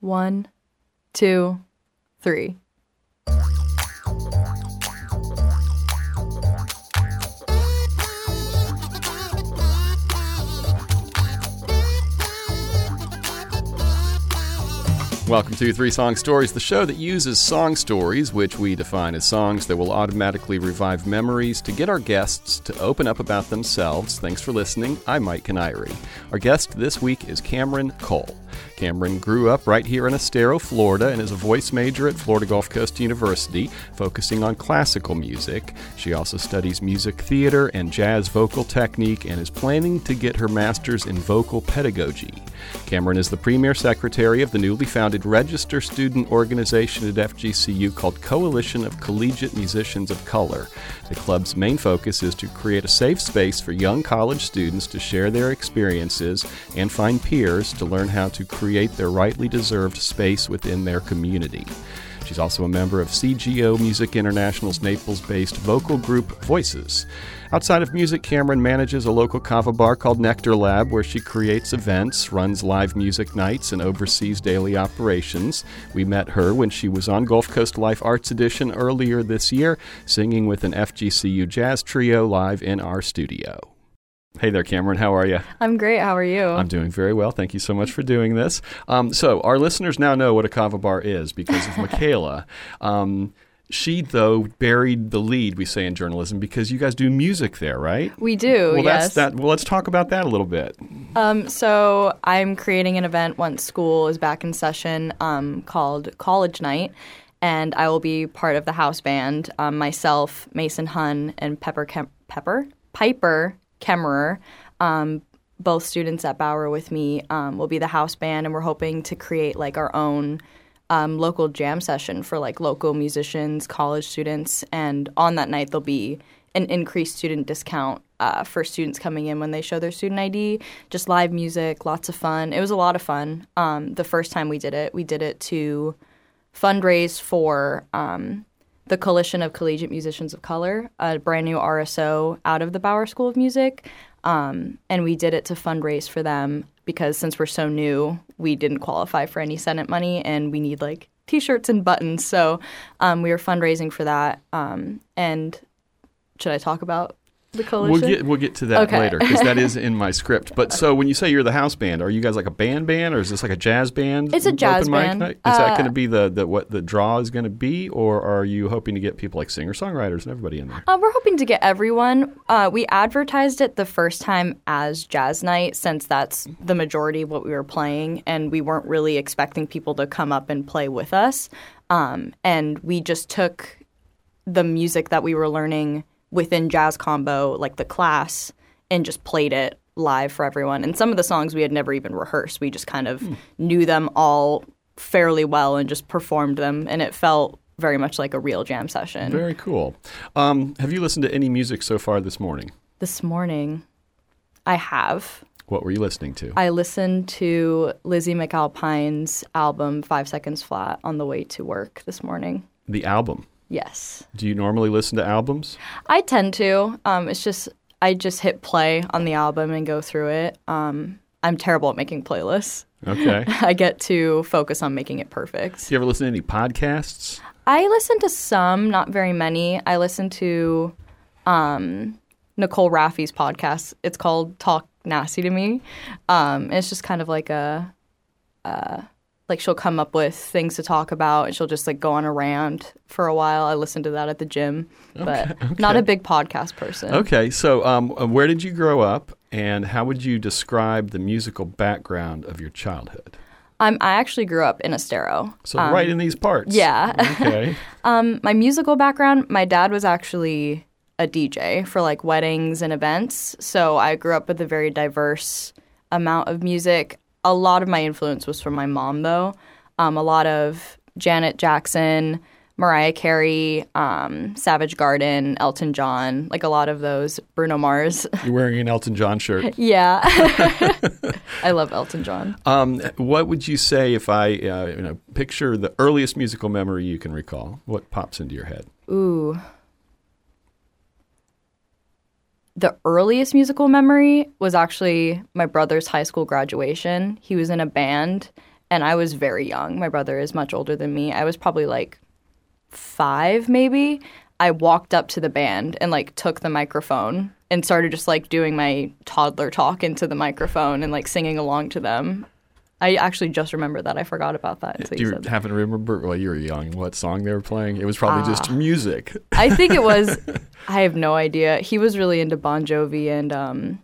One, two, three. Welcome to Three Song Stories, the show that uses song stories, which we define as songs that will automatically revive memories, to get our guests to open up about themselves. Thanks for listening. I'm Mike Canary. Our guest this week is Cameron Cole. Cameron grew up right here in Estero, Florida, and is a voice major at Florida Gulf Coast University, focusing on classical music. She also studies music theater and jazz vocal technique and is planning to get her master's in vocal pedagogy. Cameron is the premier secretary of the newly founded register student organization at FGCU called Coalition of Collegiate Musicians of Color. The club's main focus is to create a safe space for young college students to share their experiences and find peers to learn how to create their rightly deserved space within their community. She's also a member of CGO Music International's Naples based vocal group Voices. Outside of music, Cameron manages a local kava bar called Nectar Lab where she creates events, runs live music nights, and oversees daily operations. We met her when she was on Gulf Coast Life Arts Edition earlier this year, singing with an FGCU jazz trio live in our studio. Hey there, Cameron. How are you? I'm great. How are you? I'm doing very well. Thank you so much for doing this. Um, so, our listeners now know what a kava bar is because of Michaela. Um, she, though, buried the lead, we say in journalism, because you guys do music there, right? we do. Well, yes. that's that. Well, let's talk about that a little bit. Um, so I'm creating an event once school is back in session um, called College Night, and I will be part of the house band. Um, myself, Mason Hun, and Pepper Kem- Pepper Piper Kemmerer. Um, both students at Bower with me um, will be the house band, and we're hoping to create like our own um, local jam session for like local musicians, college students, and on that night there'll be an increased student discount uh, for students coming in when they show their student ID. Just live music, lots of fun. It was a lot of fun. Um, the first time we did it, we did it to fundraise for um, the Coalition of Collegiate Musicians of Color, a brand new RSO out of the Bower School of Music. Um, and we did it to fundraise for them because since we're so new, we didn't qualify for any Senate money and we need like t shirts and buttons. So um, we were fundraising for that. Um, and should I talk about the coalition? We'll get we'll get to that Okay. later because that is in my script. But so when you say you're the house band, are you guys like a band band or is this like a jazz band? It's a jazz band. night? Is that Uh, going to be the, the what the draw is going to be, or are you hoping to get people like singer songwriters and everybody in there? Uh, we're hoping to get everyone. Uh, we advertised it the first time as Jazz Night, since that's the majority of what we were playing, and we weren't really expecting people to come up and play with us. Um, and we just took the music that we were learning within Jazz Combo, like the class, and just played it live for everyone. And some of the songs we had never even rehearsed. We just kind of knew them all fairly well and just performed them, and it felt very much like a real jam session. Very cool. Um, have you listened to any music so far this morning? This morning, I have. What were you listening to? I listened to Lizzie McAlpine's album Five Seconds Flat on the way to work this morning. the album. Yes, Do you normally listen to albums? I tend to. Um, it's just I just hit play on the album and go through it. Um, I'm terrible at making playlists. Okay. I get to focus on making it perfect. Do you ever listen to any podcasts? I listen to some, not very many. I listen to um, Nicole Raffy's podcast. It's called Talk Nasty to Me. Um, it's just kind of like a, uh, like she'll come up with things to talk about, and she'll just like go on a rant for a while. I listen to that at the gym, but not a big podcast person. Okay, so um, uh, where did you grow up, and how would you describe the musical background of your childhood? Um, I actually grew up in Estero. So right in these parts. yeah. Okay. Um, my musical background, my dad was actually a DJ for like weddings and events. So I grew up with a very diverse amount of music. A lot of my influence was from my mom, though. Um, a lot of Janet Jackson, Mariah Carey, um, Savage Garden, Elton John, like a lot of those, Bruno Mars. You're wearing an Elton John shirt. yeah. I love Elton John. Um, what would you say if I, uh, you know, picture the earliest musical memory you can recall? What pops into your head? Ooh. The earliest musical memory was actually my brother's high school graduation. He was in a band and I was very young. My brother is much older than me. I was probably like five, maybe. I walked up to the band and like took the microphone and started just like doing my toddler talk into the microphone and like singing along to them. I actually just remember that. I forgot about that. Do you you happen to remember? Well, you were young. What song they were playing? It was probably Ah. just music. I think it was. I have no idea. He was really into Bon Jovi and um,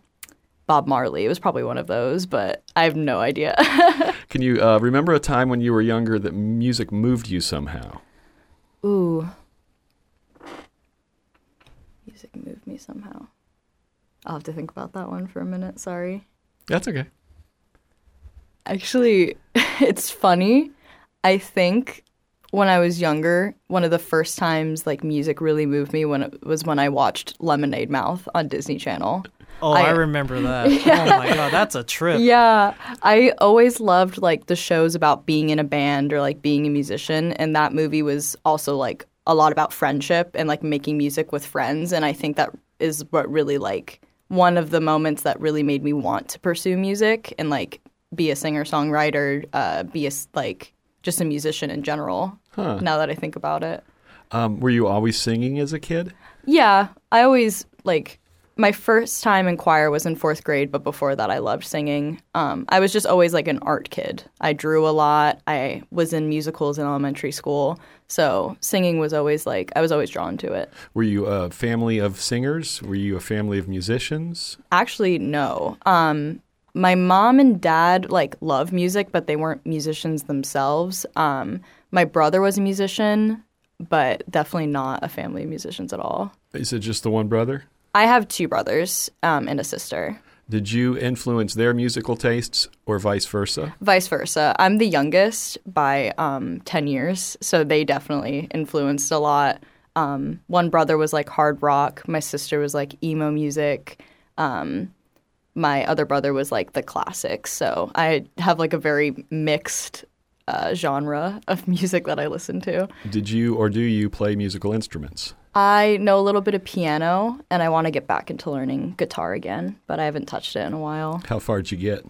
Bob Marley. It was probably one of those, but I have no idea. Can you uh, remember a time when you were younger that music moved you somehow? Ooh. Music moved me somehow. I'll have to think about that one for a minute. Sorry. That's okay. Actually, it's funny. I think when I was younger, one of the first times like music really moved me when it was when I watched Lemonade Mouth on Disney Channel. Oh, I, I- remember that. Oh my god, that's a trip. Yeah, I always loved like the shows about being in a band or like being a musician, and that movie was also like a lot about friendship and like making music with friends, and I think that is what really like one of the moments that really made me want to pursue music and like be a singer songwriter, uh, be a, like just a musician in general. Huh. Now that I think about it. Um, were you always singing as a kid? Yeah, I always like my first time in choir was in fourth grade, but before that, I loved singing. Um, I was just always like an art kid. I drew a lot. I was in musicals in elementary school, so singing was always like I was always drawn to it. Were you a family of singers? Were you a family of musicians? Actually, no. Um, my mom and dad like love music, but they weren't musicians themselves. Um, my brother was a musician, but definitely not a family of musicians at all. Is it just the one brother? I have two brothers um, and a sister. Did you influence their musical tastes or vice versa? Vice versa. I'm the youngest by um, 10 years, so they definitely influenced a lot. Um, one brother was like hard rock, my sister was like emo music. Um, my other brother was like the classics. So I have like a very mixed uh, genre of music that I listen to. Did you or do you play musical instruments? I know a little bit of piano and I want to get back into learning guitar again, but I haven't touched it in a while. How far did you get?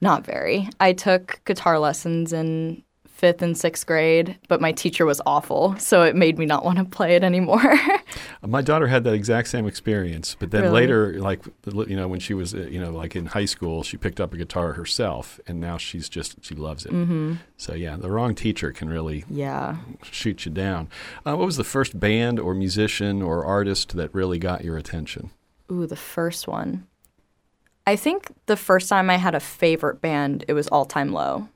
Not very. I took guitar lessons in fifth and sixth grade, but my teacher was awful, so it made me not want to play it anymore. My daughter had that exact same experience, but then Really? later, like you know, when she was you know like in high school, she picked up a guitar herself, and now she's just she loves it. Mm-hmm. So yeah, the wrong teacher can really yeah. shoot you down. Uh, what was the first band or musician or artist that really got your attention? Ooh, the first one. I think the first time I had a favorite band, it was All Time Low.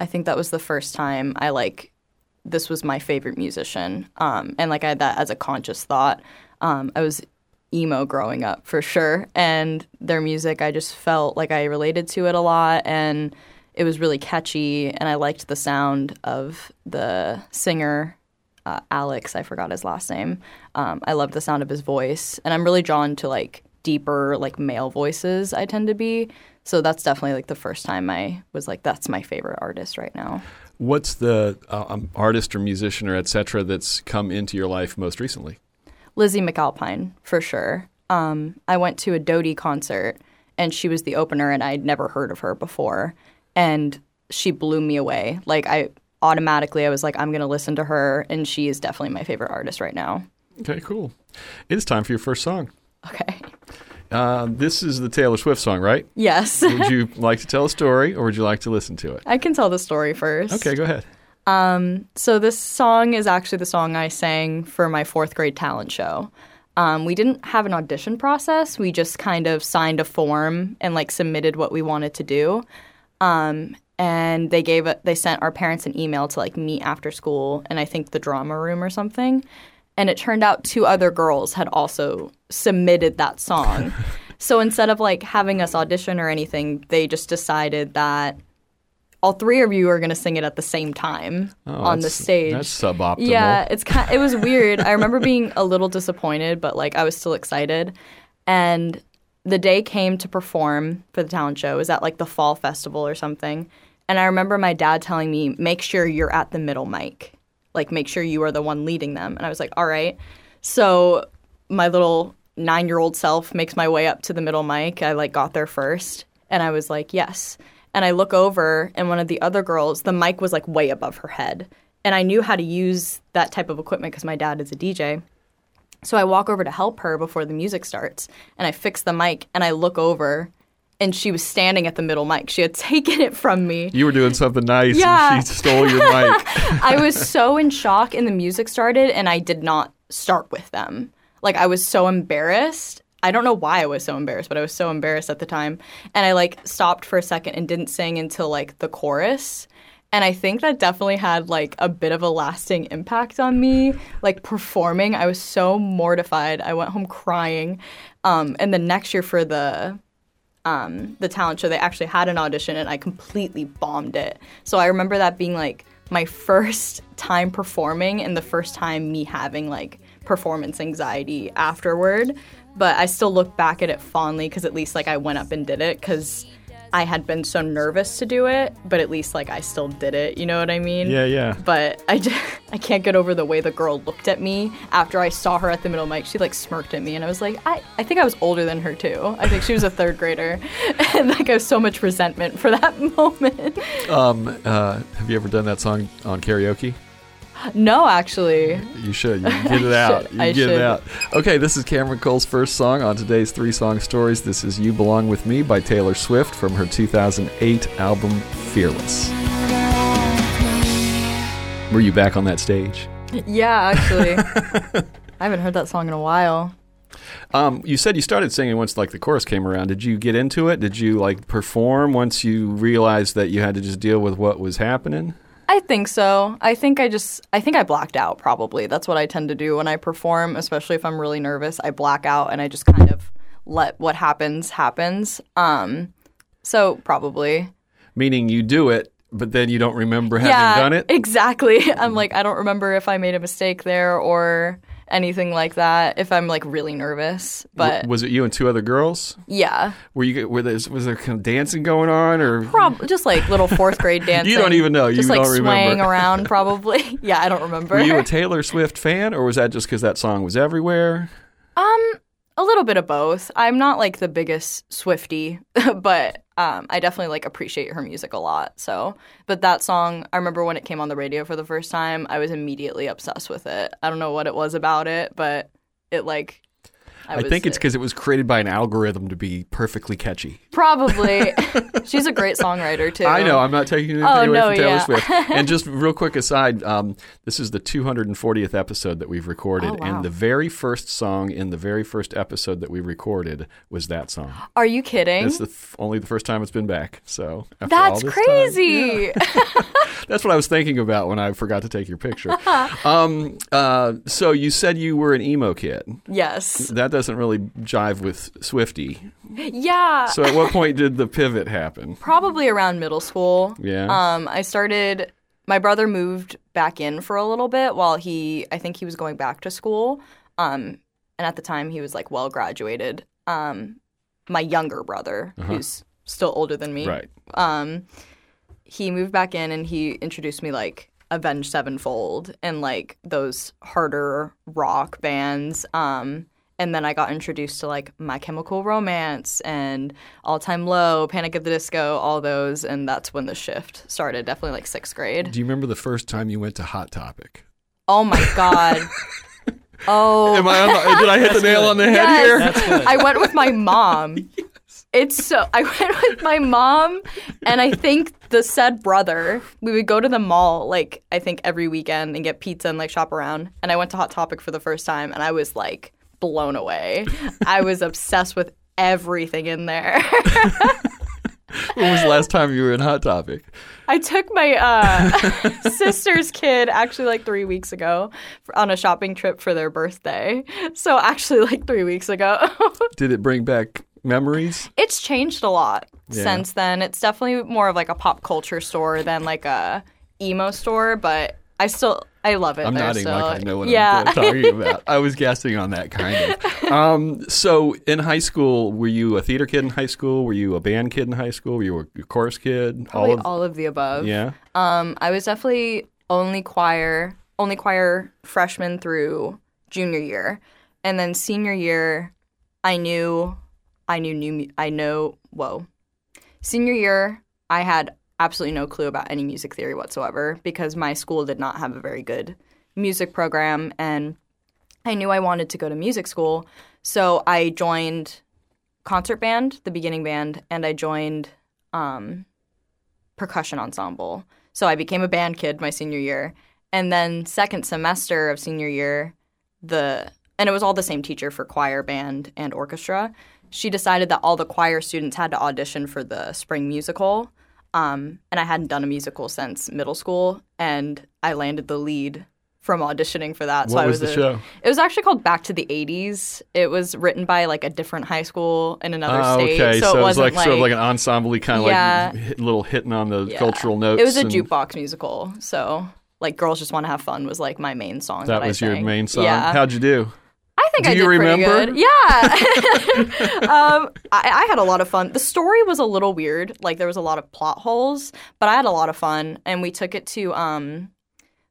I think that was the first time I like this was my favorite musician. Um, and like I had that as a conscious thought. Um, I was emo growing up for sure. And their music, I just felt like I related to it a lot. And it was really catchy. And I liked the sound of the singer, uh, Alex. I forgot his last name. Um, I loved the sound of his voice. And I'm really drawn to like deeper, like male voices, I tend to be. So that's definitely like the first time I was like, that's my favorite artist right now. What's the uh, um, artist or musician or et cetera that's come into your life most recently? Lizzie McAlpine for sure. Um, I went to a Dodie concert and she was the opener, and I'd never heard of her before, and she blew me away. Like I automatically, I was like, I'm gonna listen to her, and she is definitely my favorite artist right now. Okay, cool. It's time for your first song. Okay. Uh, this is the Taylor Swift song, right? Yes, would you like to tell a story, or would you like to listen to it? I can tell the story first. Okay, go ahead. So this song is actually the song I sang for my fourth grade talent show. Um, we didn't have an audition process. We just kind of signed a form and like submitted what we wanted to do. Um, and they gave it. They sent our parents an email to like meet after school, and I think the drama room or something. And it turned out two other girls had also submitted that song. so instead of like having us audition or anything, they just decided that all three of you are going to sing it at the same time Oh, on the stage. That's suboptimal. Yeah, it's kind. It was weird. I remember being a little disappointed, but like I was still excited. And the day came to perform for the talent show. It was at like the fall festival or something. And I remember my dad telling me, "Make sure you're at the middle mic. Like, make sure you are the one leading them." And I was like, "All right." So my little nine-year-old self makes my way up to the middle mic. I like got there first, and I was like, "Yes." And I look over, and one of the other girls, the mic was like way above her head. And I knew how to use that type of equipment because my dad is a DJ. So I walk over to help her before the music starts, and I fix the mic, and I look over, and she was standing at the middle mic. She had taken it from me. You were doing something nice Yeah. and she stole your mic. I was so in shock, and the music started, and I did not start with them. Like I was so embarrassed. I don't know why I was so embarrassed, but I was so embarrassed at the time. And I like stopped for a second and didn't sing until like the chorus. And I think that definitely had like a bit of a lasting impact on me. Like performing, I was so mortified. I went home crying. Um, and the next year for the um, the talent show, they actually had an audition and I completely bombed it. So I remember that being like my first time performing and the first time me having like performance anxiety afterward. But I still look back at it fondly because at least like I went up and did it because I had been so nervous to do it, but at least like I still did it. You know what I mean? Yeah, yeah. But I, just, I can't get over the way the girl looked at me after I saw her at the middle mic. She like smirked at me, and I was like, I, I think I was older than her too. I think she was a third grader, and like I have so much resentment for that moment. Um, uh, have you ever done that song on karaoke? No, actually, You should. You get it out. You I get should. it out. Okay, this is Cameron Cole's first song on today's Three Song Stories. This is You Belong With Me by Taylor Swift from her 2008 album Fearless. Were you back on that stage? yeah, actually, I haven't heard that song in a while. Um, you said you started singing once like the chorus came around. Did you get into it? Did you like perform once you realized that you had to just deal with what was happening? I think so. I think I just I think I blacked out probably. That's what I tend to do when I perform, especially if I'm really nervous. I black out and I just kind of let what happens happens. Um so probably. Meaning you do it, but then you don't remember having yeah, done it? Exactly. I'm like I don't remember if I made a mistake there or anything like that if I'm like really nervous. But W- was it you and two other girls? yeah. Were you were there, was there kind of dancing going on or Prob- just like little fourth grade dancing. You don't even know. You just like swaying around probably. yeah, I don't remember. were you a Taylor Swift fan or was that just because that song was everywhere? Um, a little bit of both. I'm not like the biggest Swifty, but um, I definitely like appreciate her music a lot. So, but that song, I remember when it came on the radio for the first time, I was immediately obsessed with it. I don't know what it was about it, but it like. I, was- think it's because it was created by an algorithm to be perfectly catchy. probably. She's a great songwriter too. I know. I'm not taking anything Oh, away no, from Taylor yeah. Swift. And just real quick aside, um, this is the 240th episode that we've recorded, Oh, wow. and the very first song in the very first episode that we recorded was that song. Are you kidding? It's the f- only the first time it's been back. So after all That's this time- crazy. That's what I was thinking about when I forgot to take your picture. um, uh, so you said you were an emo kid. yes. That doesn't really jive with Swifty. Yeah. So at what point did the pivot happen? probably around middle school. Yeah. Um, I started. My brother moved back in for a little bit while he, I think he was going back to school. Um, and at the time he was like well graduated. Um, my younger brother, who's still older than me, Right. um, he moved back in and he introduced me like Avenged Sevenfold and like those harder rock bands. Um, and then I got introduced to like My Chemical Romance and All Time Low, Panic at the Disco, all those, and that's when the shift started. Definitely like sixth grade. Do you remember the first time you went to Hot Topic? Oh my god. Oh, Am I on the, did I hit the nail on the head Yes. here? I went with my mom. It's so I went with my mom and I think the said brother. We would go to the mall like I think every weekend and get pizza and like shop around. And I went to Hot Topic for the first time and I was like blown away. I was obsessed with everything in there. When was the last time you were in Hot Topic? I took my uh, sister's kid actually like three weeks ago for, on a shopping trip for their birthday. So actually like three weeks ago. Did it bring back memories? it's changed a lot Yeah. since then. It's definitely more of like a pop culture store than like a emo store, but I still I love it. I'm nodding still. like I know what yeah. I'm talking about. I was guessing on that kind of. Um, so in high school, were you a theater kid in high school? Were you a band kid in high school? Were you a chorus kid? Probably all of all of the above. yeah. Um, I was definitely only choir, only choir freshman through junior year, and then senior year, I knew, I knew new, I know. Whoa, senior year, I had absolutely no clue about any music theory whatsoever because my school did not have a very good music program and I knew I wanted to go to music school. So I joined concert band, the beginning band, and I joined um, percussion ensemble. So I became a band kid my senior year. And then second semester of senior year, the and it was all the same teacher for choir, band, and orchestra. She decided that all the choir students had to audition for the spring musical. Um, and I hadn't done a musical since middle school, and I landed the lead from auditioning for that. so What I was was the a- show? It was actually called Back to the '80s. It was written by like a different high school in another Ah, state, okay, so, so, it it was wasn't like, sort of like an ensemble kind of Yeah. like hit, little hitting on the Yeah. cultural notes. It was a and jukebox musical, so like "Girls Just Want to Have Fun" was like my main song. That, That was your main song. Yeah, How'd you do? I think Do I you did remember? pretty good. Yeah, um, I, I had a lot of fun. The story was a little weird, like there was a lot of plot holes, but I had a lot of fun, and we took it to. Um,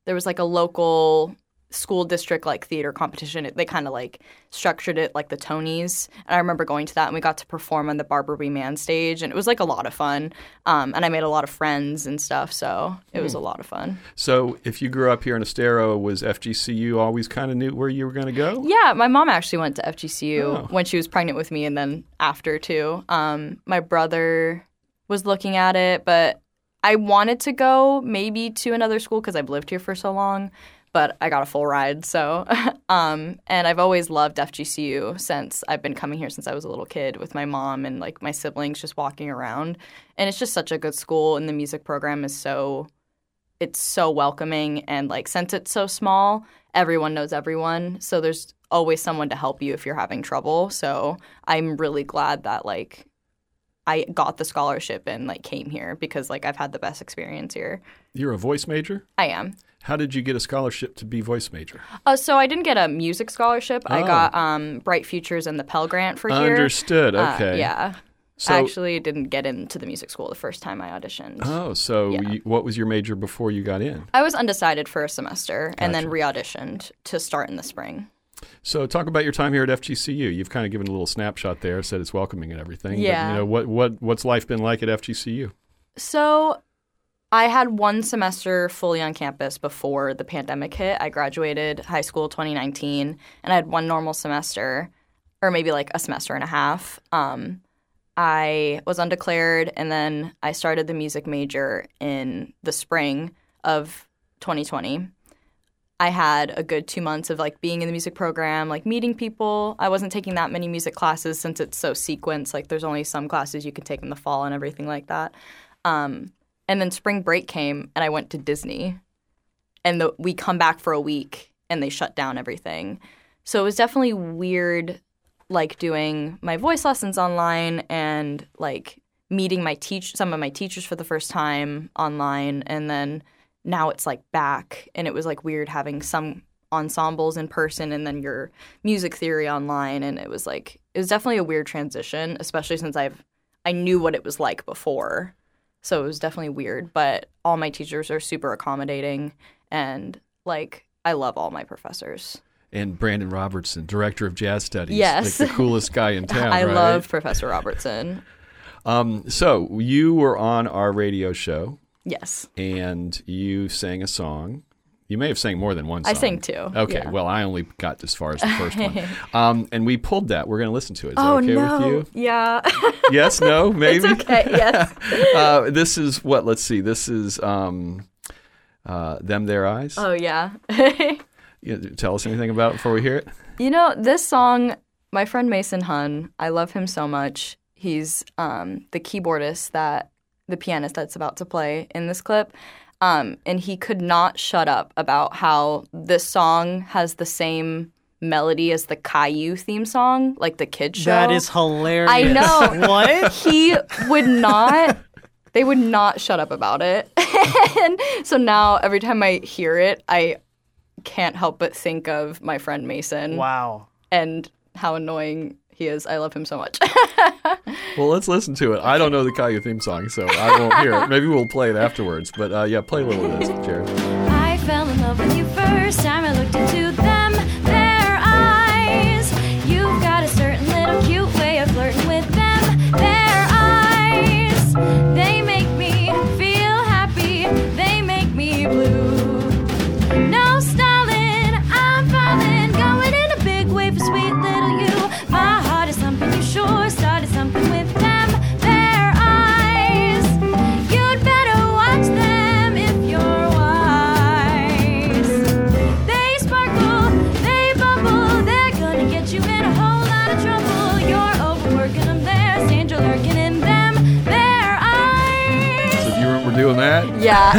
there was like a local school district like theater competition. It, they kind of like structured it like the Tonys, and I remember going to that, and we got to perform on the Barbara B. Mann stage, and it was like a lot of fun. Um, and I made a lot of friends and stuff, so it Hmm. was a lot of fun. So, if you grew up here in Estero, was FGCU always kind of knew where you were going to go? Yeah, my mom actually went to FGCU Oh. when she was pregnant with me, and then after too. Um, my brother was looking at it, but I wanted to go maybe to another school because I've lived here for so long. But I got a full ride, so um, and I've always loved FGCU since I've been coming here since I was a little kid with my mom and like my siblings just walking around, and it's just such a good school, and the music program is so it's so welcoming and like since it's so small everyone knows everyone. So there's always someone to help you if you're having trouble. So i'm really glad that like i got the scholarship and like came here because like i've had the best experience here. You're a voice major. i am How did you get a scholarship to be voice major? uh, so i didn't get a music scholarship i Oh. got um, bright futures and the pell grant for here Understood. Uh, Okay. yeah So, i actually didn't get into the music school the first time i auditioned oh, so Yeah. you, what was your major before you got in? I was undecided for a semester and then Gotcha. re-auditioned to start in the spring. So, talk about your time here at FGCU. You've kind of given a little snapshot there, said it's welcoming and everything. Yeah. But, you know, what, what, what's life been like at FGCU? So I had one semester fully on campus before the pandemic hit. I graduated high school 2019 and I had one normal semester or maybe like a semester and a half. Um, I was undeclared and then I started the music major in the spring of 2020. I had a good two months of like being in the music program, like meeting people. I wasn't taking that many music classes since it's so sequenced. Like there's only some classes you can take in the fall and everything like that. Um, and then spring break came and I went to Disney. And the, we come back for a week and they shut down everything. So it was definitely weird like doing my voice lessons online and like meeting my teach some of my teachers for the first time online and then now it's like back and it was like weird having some ensembles in person and then your music theory online and it was like it was definitely a weird transition especially since I've I knew what it was like before so it was definitely weird but all my teachers are super accommodating and like I love all my professors And Brandon Robertson, director of jazz studies. Yes. Like the coolest guy in town. I right? love Professor Robertson Um, so, you were on our radio show yes and you sang a song. You may have sang more than one song. I sang two Okay, yeah. well, I only got as far as the first one. Um, and we pulled that. We're going to listen to it. Is oh that okay no with you? yeah Yes, no, maybe? it's okay yes uh, this is what? Let's see. This is um, uh, Them There Eyes. oh yeah You- tell us anything about it before we hear it? You know, this song, my friend Mason Hun, I love him so much. He's um, the keyboardist that the pianist that's about to play in this clip. Um, and he could not shut up about how this song has the same melody as the Caillou theme song, like the kids show. That is hilarious. I know. what? he would not they would not shut up about it and so now every time i hear it i can't help but think of my friend mason Wow. and how annoying he is i love him so much Well, let's listen to it. I don't know the Caillou theme song, so I won't hear it. Maybe we'll play it afterwards. But uh, yeah, play a little of this, Jared. I fell in love with you first time Yeah.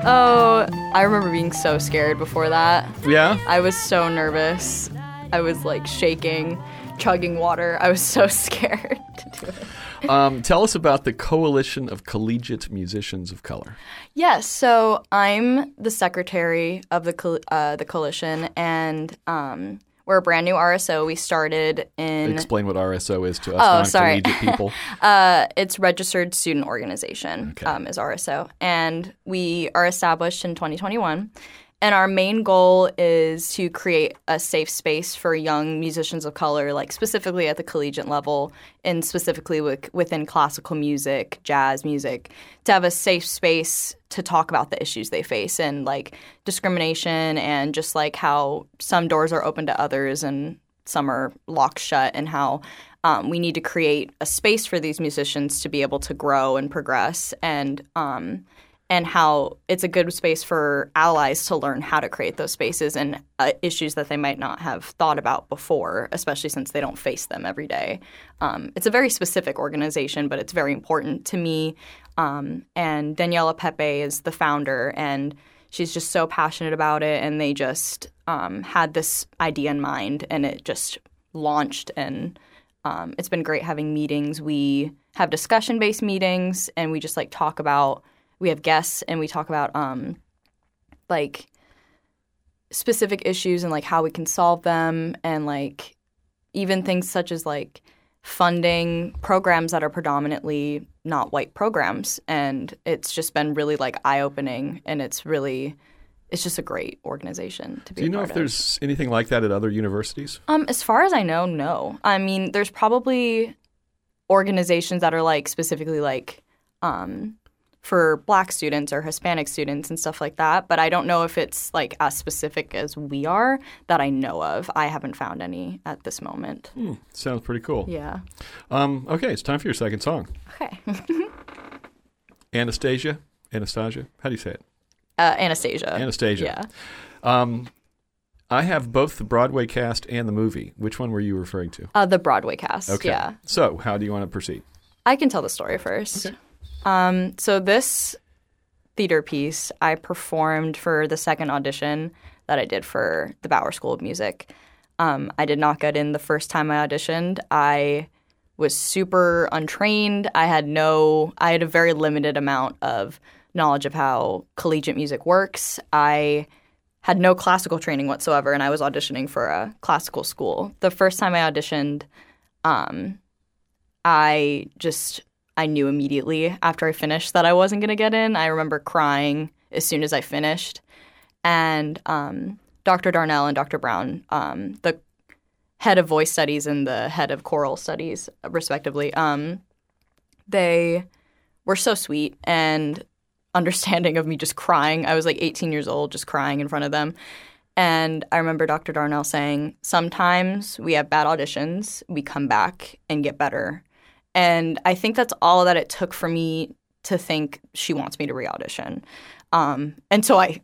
oh, I remember being so scared before that. Yeah? I was so nervous. I was like shaking, chugging water. I was so scared to do it. Um, tell us about the Coalition of Collegiate Musicians of Color. Yes, so I'm the secretary of the co- uh, the coalition, and um, we're a brand new RSO. We started in Explain what RSO is to us Oh, sorry. people. Uh, it's Registered Student Organization, Okay. um, is RSO. And we are established in 2021. And our main goal is to create a safe space for young musicians of color, like specifically at the collegiate level and specifically with, within classical music, jazz music, to have a safe space to talk about the issues they face and like discrimination and just like how some doors are open to others and some are locked shut and how um, we need to create a space for these musicians to be able to grow and progress and um, and how it's a good space for allies to learn how to create those spaces and uh, issues that they might not have thought about before, especially since they don't face them every day. Um, it's a very specific organization, but it's very important to me. Um, and Daniela Pepe is the founder, and she's just so passionate about it. And they just um, had this idea in mind, and it just launched. And um, it's been great having meetings. We have discussion based meetings, and we just like talk about. We have guests, and we talk about um, like specific issues and like how we can solve them, and like even things such as like funding programs that are predominantly not white programs and it's just been really like eye opening and it's really it's just a great organization to be Do you know if of. there's anything like that at other universities? Um, as far as I know, no. I mean, there's probably organizations that are like specifically like um, for Black students or Hispanic students and stuff like that. But I don't know if it's like as specific as we are that I know of. I haven't found any at this moment. Sounds pretty cool. Yeah. Um, okay, it's time for your second song. Okay. Anastasia? Anastasia? How do you say it? uh, Anastasia. Anastasia. Yeah. Um, I have both the Broadway cast and the movie. Which one were you referring to? Uh, the Broadway cast. Okay. Yeah. So, how do you want to proceed? I can tell the story first. Okay. Um, so this theater piece I performed for the second audition that I did for the Bower School of Music. Um, I did not get in the first time I auditioned. I was super untrained. I had no, I had a very limited amount of knowledge of how collegiate music works. I had no classical training whatsoever, and I was auditioning for a classical school. The first time I auditioned, um, I just I knew immediately after I finished that I wasn't going to get in. I remember crying as soon as I finished, and um, Dr. Darnell and Dr. Brown, um, the head of voice studies and the head of choral studies, respectively, um, they were so sweet and understanding of me just crying. I was like 18 years old, just crying in front of them. And I remember Dr. Darnell saying, sometimes we have bad auditions, we come back and get better. And I think that's all that it took for me to think she wants me to re audition. Um, and so I,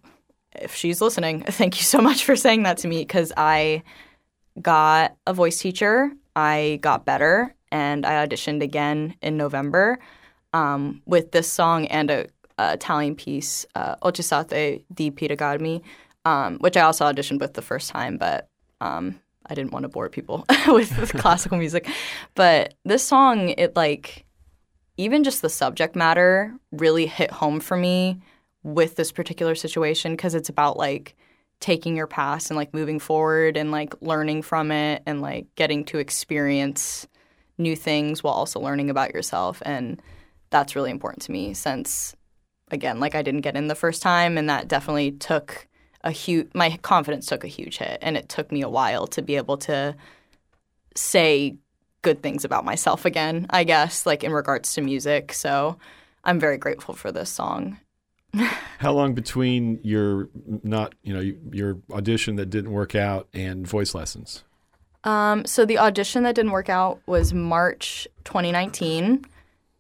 if she's listening, thank you so much for saying that to me because I got a voice teacher, I got better, and I auditioned again in November um, with this song and a, a Italian piece, uh, Ocesate di Pitagarmi, um, which I also auditioned with the first time, but um, I didn't want to bore people with, with classical music. But this song, it like, even just the subject matter really hit home for me with this particular situation because it's about like taking your past and like moving forward and like learning from it and like getting to experience new things while also learning about yourself and that's really important to me since again like I didn't get in the first time and that definitely took a huge my confidence took a huge hit and it took me a while to be able to say good things about myself again I guess like in regards to music so I'm very grateful for this song How long between your not, you know, your audition that didn't work out and voice lessons? Um, so the audition that didn't work out was March 2019,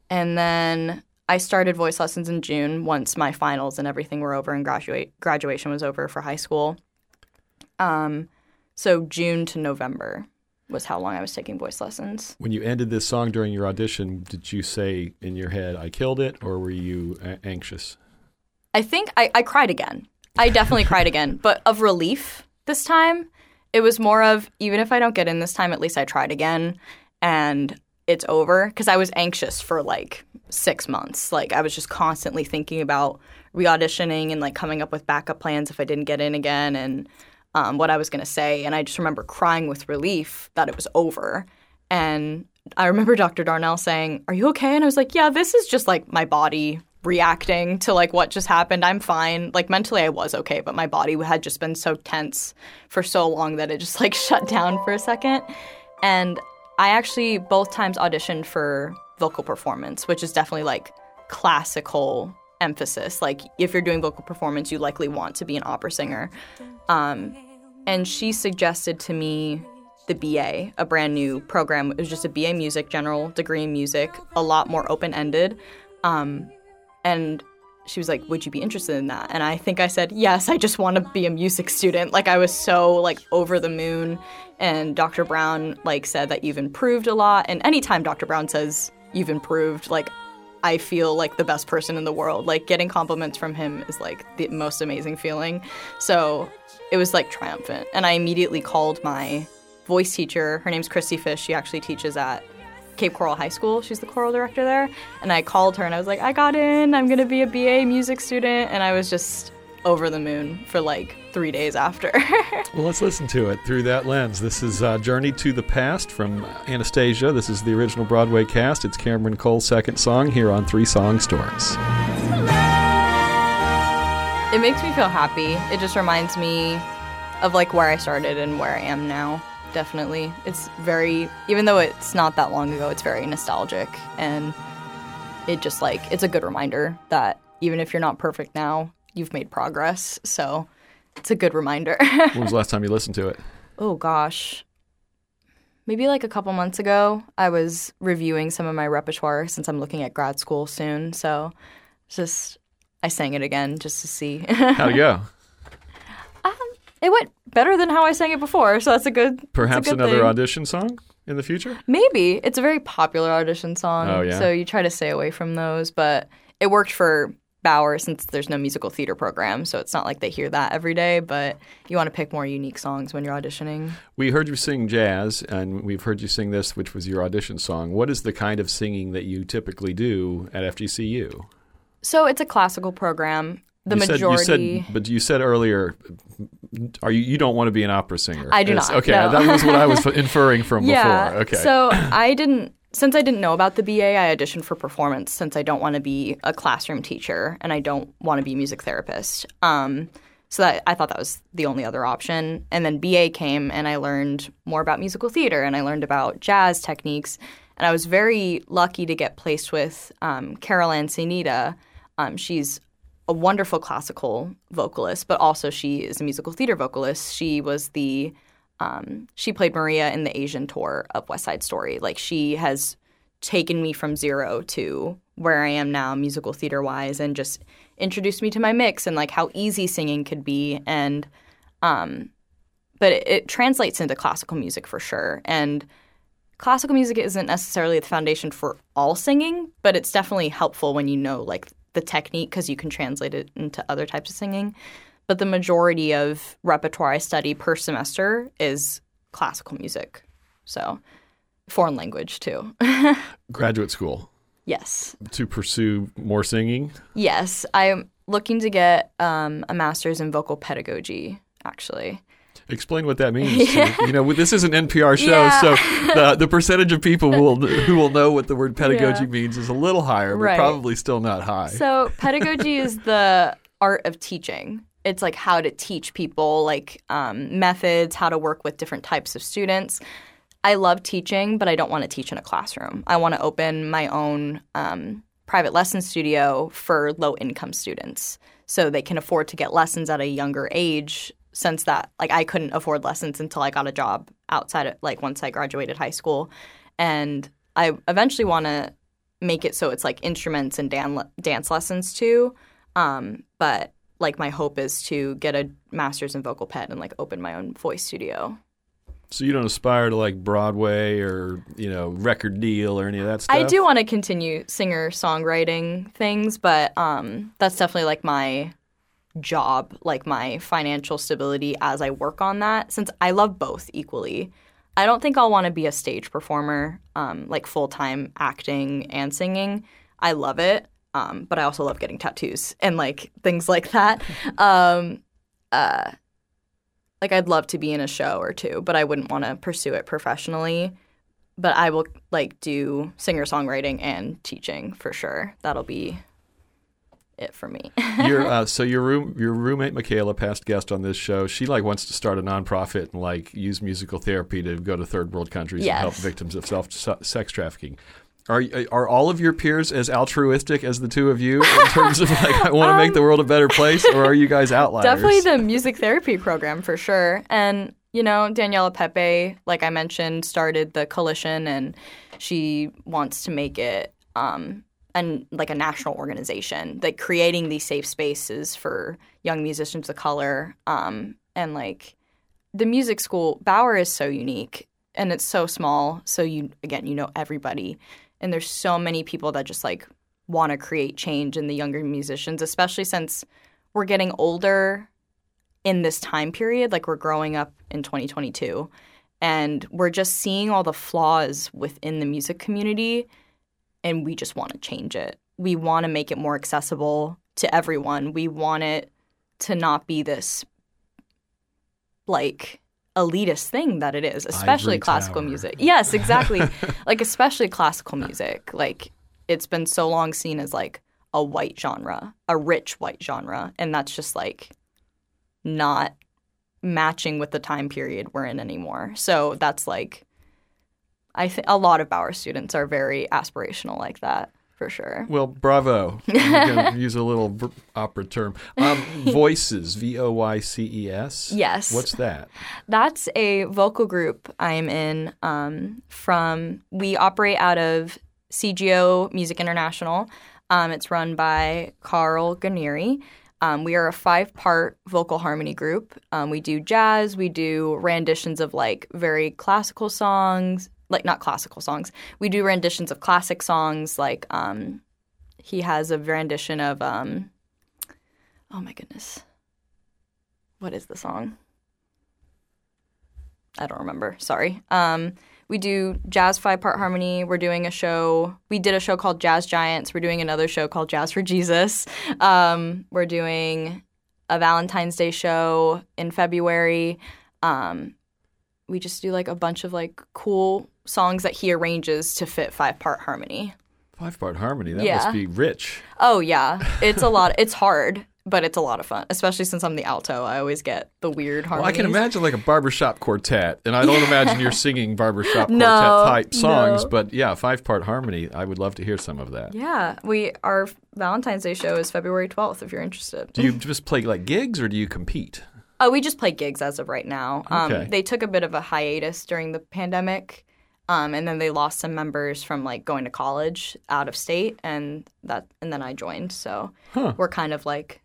and then I started voice lessons in June once my finals and everything were over and graduate graduation was over for high school. Um, so June to November was how long I was taking voice lessons. When you ended this song during your audition, did you say in your head, I killed it, or were you a- anxious? I think I, I cried again. I definitely cried again, but of relief this time. It was more of even if I don't get in this time, at least I tried again and it's over because I was anxious for like six months. Like I was just constantly thinking about re auditioning and like coming up with backup plans if I didn't get in again and um, what I was going to say. And I just remember crying with relief that it was over. And I remember Dr. Darnell saying, Are you okay? And I was like, Yeah, this is just like my body reacting to like what just happened. I'm fine. Like mentally I was okay, but my body had just been so tense for so long that it just like shut down for a second. And I actually both times auditioned for vocal performance, which is definitely like classical emphasis. Like if you're doing vocal performance, you likely want to be an opera singer. Um, and she suggested to me the BA, a brand new program. It was just a BA music, general degree in music, a lot more open ended. Um, and she was like, "Would you be interested in that?" And I think I said, "Yes, I just want to be a music student." Like I was so like over the moon. And Dr. Brown like said that you've improved a lot. And anytime Dr. Brown says you've improved, like I feel like the best person in the world. Like getting compliments from him is like the most amazing feeling. So it was like triumphant. And I immediately called my voice teacher. Her name's Christy Fish. She actually teaches at Cape Coral High School. She's the choral director there. And I called her and I was like, I got in. I'm going to be a BA music student. And I was just over the moon for like three days after. Well, let's listen to it through that lens. This is uh, Journey to the Past from Anastasia. This is the original Broadway cast. It's Cameron Cole's second song here on Three Song Stories. it makes me feel happy. It just reminds me of like where I started and where I am now. Definitely. It's very, even though it's not that long ago, it's very nostalgic. And it just like, it's a good reminder that even if you're not perfect now, you've made progress. So it's a good reminder. When was the last time you listened to it? oh gosh. Maybe like a couple months ago, I was reviewing some of my repertoire since I'm looking at grad school soon. So just, I sang it again just to see. How'd it go? Um, it went better than how I sang it before. So that's a good, that's a Perhaps good another thing. audition song in the future? Maybe. It's a very popular audition song. Oh, yeah? So you try to stay away from those. But it worked for Bower since there's no musical theater program. So it's not like they hear that every day. But you want to pick more unique songs when you're auditioning. We heard you sing jazz, and we've heard you sing this, which was your audition song. What is the kind of singing that you typically do at FGCU? So it's a classical program. The you majority. Said, you said, but you said earlier, are you? You don't want to be an opera singer? I do Yes, not, Okay, no. that was what I was inferring from yeah. before. Okay. So I didn't. Since I didn't know about the BA, I auditioned for performance since I don't want to be a classroom teacher and I don't want to be a music therapist. Um, so that, I thought that was the only other option. And then BA came and I learned more about musical theater and I learned about jazz techniques. And I was very lucky to get placed with um, Carol Ann Sinita. Um, she's a wonderful classical vocalist, but also she is a musical theater vocalist. She was the um, she played Maria in the Asian tour of West Side Story. Like she has taken me from zero to where I am now, musical theater wise, and just introduced me to my mix and like how easy singing could be. And um, but it, it translates into classical music for sure. And classical music isn't necessarily the foundation for all singing, but it's definitely helpful when you know like the technique because you can translate it into other types of singing. But the majority of repertoire I study per semester is classical music. So foreign language too. Graduate school yes. to pursue more singing. Yes. I'm looking to get um, a master's in vocal pedagogy, actually. Explain what that means. You know, this is an NPR show, Yeah. so the the percentage of people will who will know what the word pedagogy Yeah. means is a little higher, but Right. probably still not high. So, pedagogy is the art of teaching. It's like how to teach people, like um, methods, how to work with different types of students. I love teaching, but I don't want to teach in a classroom. I want to open my own um, private lesson studio for low income students so they can afford to get lessons at a younger age since that like I couldn't afford lessons until I got a job outside of like once I graduated high school. And I eventually want to make it so it's like instruments and dan- dance lessons too. Um, but like my hope is to get a master's in vocal ped and like open my own voice studio. So you don't aspire to like Broadway or you know record deal or any of that stuff. I do want to continue singer songwriting things, but um, that's definitely like my job, like my financial stability as I work on that. Since I love both equally, I don't think I'll want to be a stage performer, um, like full time acting and singing. I love it, um, but I also love getting tattoos and like things like that. Um, uh, like I'd love to be in a show or two, but I wouldn't want to pursue it professionally. But I will like do singer songwriting and teaching for sure. That'll be it for me. your uh, so your room your roommate Michaela, past guest on this show, she like wants to start a nonprofit and like use musical therapy to go to third world countries and help victims of self sex trafficking. Are are all of your peers as altruistic as the two of you in terms of like I want to make the world a better place, or are you guys outliers? Definitely the music therapy program for sure. And, you know, Daniela Pepe, like I mentioned, started the coalition and she wants to make it um and like a national organization, like creating these safe spaces for young musicians of color. Um and like the music school, Bower is so unique and it's so small. So you again, you know everybody. And there's so many people that just like want to create change in the younger musicians, especially since we're getting older in this time period like we're growing up in 2022 and we're just seeing all the flaws within the music community and we just want to change it. We want to make it more accessible to everyone. We want it to not be this like elitist thing that it is especially Ivory classical tower. music. Yes exactly. Like especially classical music. Like it's been so long seen as like a white genre a rich white genre and that's just like not matching with the time period we're in anymore. So that's like, I think a lot of Bower students are very aspirational like that for sure. Well, bravo. I'm going to use a little v- opera term. Um, voices, V O Y C E S. Yes. What's that? That's a vocal group I'm in um, from, we operate out of CGO Music International. Um, it's run by Carl Ganeri. Um, we are a five part vocal harmony group. Um, we do jazz, we do renditions of like very classical songs, like not classical songs. We do renditions of classic songs. Like um, he has a rendition of, um, oh my goodness, what is the song? I don't remember. Sorry. Um, we do jazz five part harmony. We're doing a show. We did a show called Jazz Giants. We're doing another show called Jazz for Jesus. Um, we're doing a Valentine's Day show in February. Um, we just do like a bunch of like cool songs that he arranges to fit five part harmony. Five part harmony. That Yeah. must be rich. Oh yeah, it's a lot. It's hard, but it's a lot of fun. Especially since I'm the alto, I always get the weird Well. I can imagine like a barbershop quartet, and I don't imagine you're singing barbershop quartet type songs, no. but yeah, five part harmony. I would love to hear some of that. Yeah, we our Valentine's Day show is February 12th if you're interested. Do you just play like gigs or do you compete? Oh, we just play gigs as of right now. Um, Okay. They took a bit of a hiatus during the pandemic, um, and then they lost some members from like going to college out of state, and that and then I joined. So Huh. we're kind of like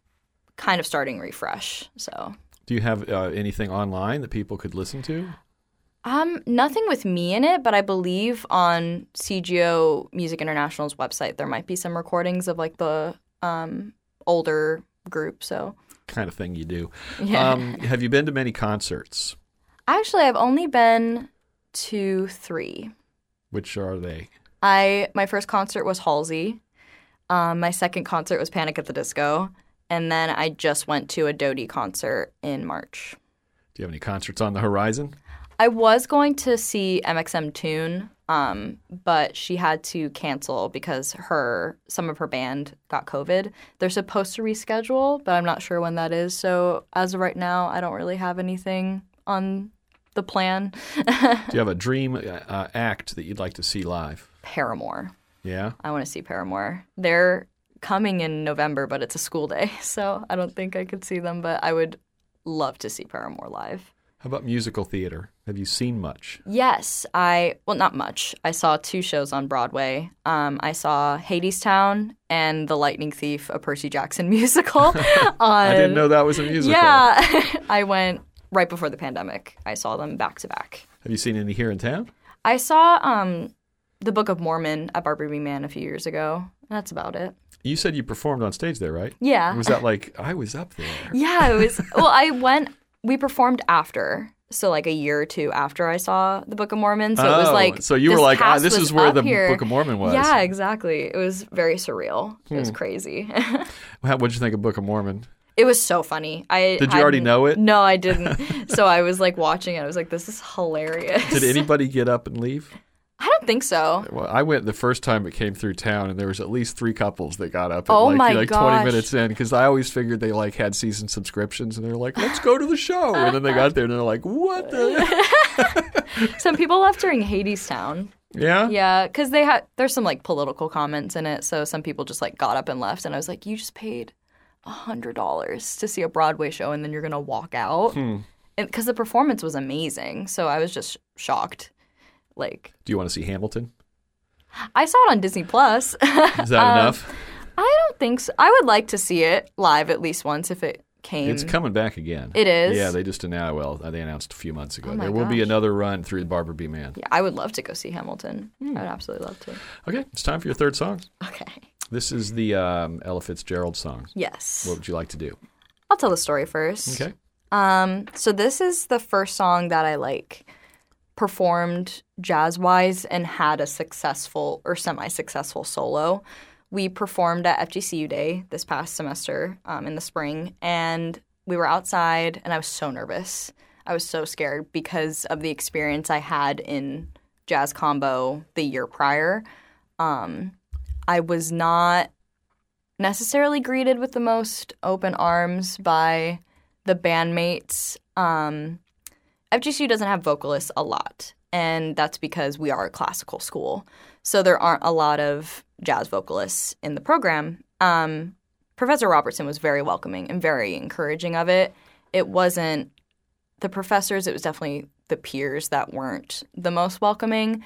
kind of starting refresh. So Do you have uh, anything online that people could listen to? um, nothing with me in it, but I believe on CGO Music International's website there might be some recordings of like the um, older group. So Kind of thing you do. yeah. Um, have you been to many concerts? Actually, I've only been to three. Which are they? I my first concert was Halsey. Um, my second concert was Panic at the Disco, and then I just went to a Dodie concert in March. Do you have any concerts on the horizon? I was going to see mxmtoon, um, but she had to cancel because her some of her band got COVID. They're supposed to reschedule, but I'm not sure when that is. So as of right now, I don't really have anything on the plan. Do you have a dream uh, act that you'd like to see live? Paramore. Yeah. I want to see Paramore. They're coming in November, but it's a school day, so I don't think I could see them. But I would love to see Paramore live. How about musical theater? Have you seen much? Yes, I well not much. I saw two shows on Broadway. Um, I saw Hadestown and The Lightning Thief, a Percy Jackson musical. on, I didn't know that was a musical. Yeah, I went right before the pandemic. I saw them back to back. Have you seen any here in town? I saw um, the Book of Mormon at Barbara B. Mann a few years ago. That's about it. You said you performed on stage there, right? Yeah. Was that like I was up there? Yeah, it was. well, I went. We performed after, so like a year or two after I saw the Book of Mormon. So it was Oh, like. so you were like, ah, this is where the here. Book of Mormon was. Hmm. Yeah, exactly. It was very surreal. It was crazy. What'd you think of Book of Mormon? it was so funny. I Did you already know it? No, I didn't. so I was like watching it. I was like, this is hilarious. Did anybody get up and leave? I don't think so. Well, I went the first time it came through town, and there was at least three couples that got up. At Oh like, my like gosh. twenty minutes in, because I always figured they like had season subscriptions, and they're like, "Let's go to the show," and then they got there, and they're like, "What the?" Some people left during Hadestown. yeah, Yeah, because they had there's some like political comments in it, so some people just like got up and left, and I was like, you just paid a hundred dollars to see a Broadway show, and then you're gonna walk out, Hmm. and because the performance was amazing, so I was just shocked. Like Do you want to see Hamilton? I saw it on Disney Plus. Is that Um, enough? I don't think so. I would like to see it live at least once if it came. It's coming back again. It is? Yeah, they just announced. Well, they announced a few months ago. Oh there will be another run through Barbara B. Mann. yeah, I would love to go see Hamilton. Hmm. I would absolutely love to. Okay, it's time for your third song. Okay. This is the um, Ella Fitzgerald song. Yes. What would you like to do? I'll tell the story first. Okay. Um, so this is the first song that I like performed jazz wise and had a successful or semi successful solo. We performed at FGCU Day this past semester um, in the spring, and we were outside, and I was so nervous. I was so scared because of the experience I had in jazz combo the year prior. Um, I was not necessarily greeted with the most open arms by the bandmates. Um, FGCU doesn't have vocalists a lot, and that's because we are a classical school. So there aren't a lot of jazz vocalists in the program. Um, Professor Robertson was very welcoming and very encouraging of it. It wasn't the professors, it was definitely the peers that weren't the most welcoming.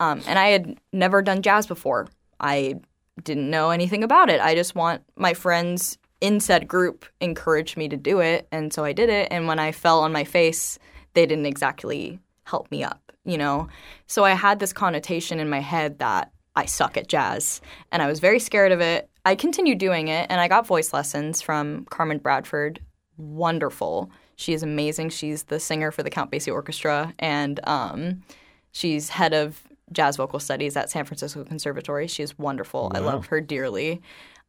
Um, and I had never done jazz before. I didn't know anything about it. I just want my friends in said group encouraged me to do it, and so I did it. And when I fell on my face, they didn't exactly help me up, you know. So I had this connotation in my head that I suck at jazz, and I was very scared of it. I continued doing it, and I got voice lessons from Carmen Bradford. Wonderful. She is amazing. She's the singer for the Count Basie Orchestra, and um, she's head of jazz vocal studies at San Francisco Conservatory. She's wonderful. I Wow. love her dearly.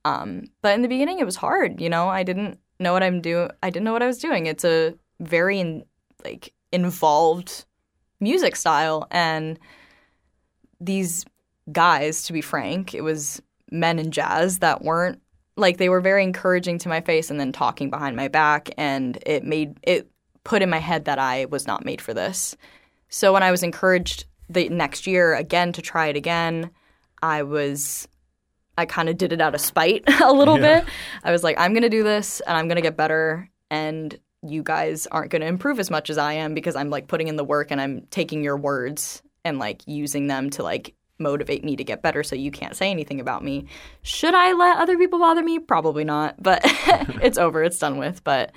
Um, but in the beginning, it was hard. You know, I didn't know what I'm doing. I didn't know what I was doing. It's a very in, like involved music style, and these guys, to be frank, it was men in jazz that weren't like they were very encouraging to my face and then talking behind my back, and it made it put in my head that I was not made for this. So when I was encouraged the next year again to try it again, I was I kind of did it out of spite a little Yeah. bit. I was like, I'm going to do this and I'm going to get better and you guys aren't going to improve as much as I am because I'm like putting in the work and I'm taking your words and like using them to like motivate me to get better so you can't say anything about me. Should I let other people bother me? Probably not, but it's over, it's done with, but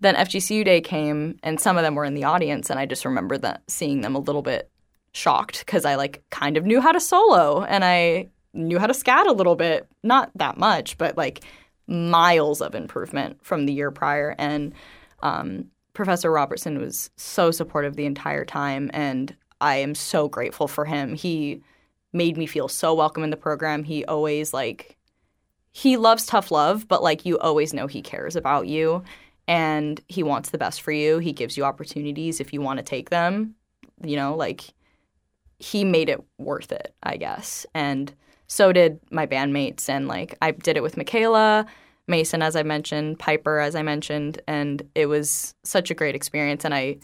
then FGCU day came and some of them were in the audience and I just remember that seeing them a little bit shocked because I like kind of knew how to solo and I knew how to scat a little bit, not that much, but like miles of improvement from the year prior. And um, Professor Robertson was so supportive the entire time, and I am so grateful for him. He made me feel so welcome in the program. He always like he loves tough love, but like you always know he cares about you and he wants the best for you. He gives you opportunities if you want to take them. You know, like he made it worth it, I guess. And so did my bandmates and like I did it with Michaela, Mason as I mentioned, Piper as I mentioned, and it was such a great experience and I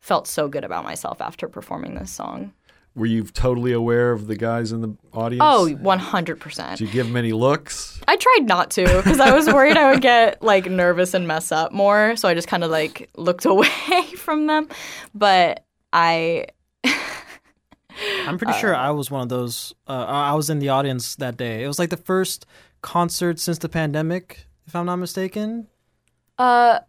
felt so good about myself after performing this song. Were you totally aware of the guys in the audience? Oh, 100%. Did you give them any looks? I tried not to because I was worried I would get like nervous and mess up more. So I just kind of like looked away from them. But I, I'm pretty sure I was one of those. Uh, I was in the audience that day. It was like the first concert since the pandemic, if I'm not mistaken. uh,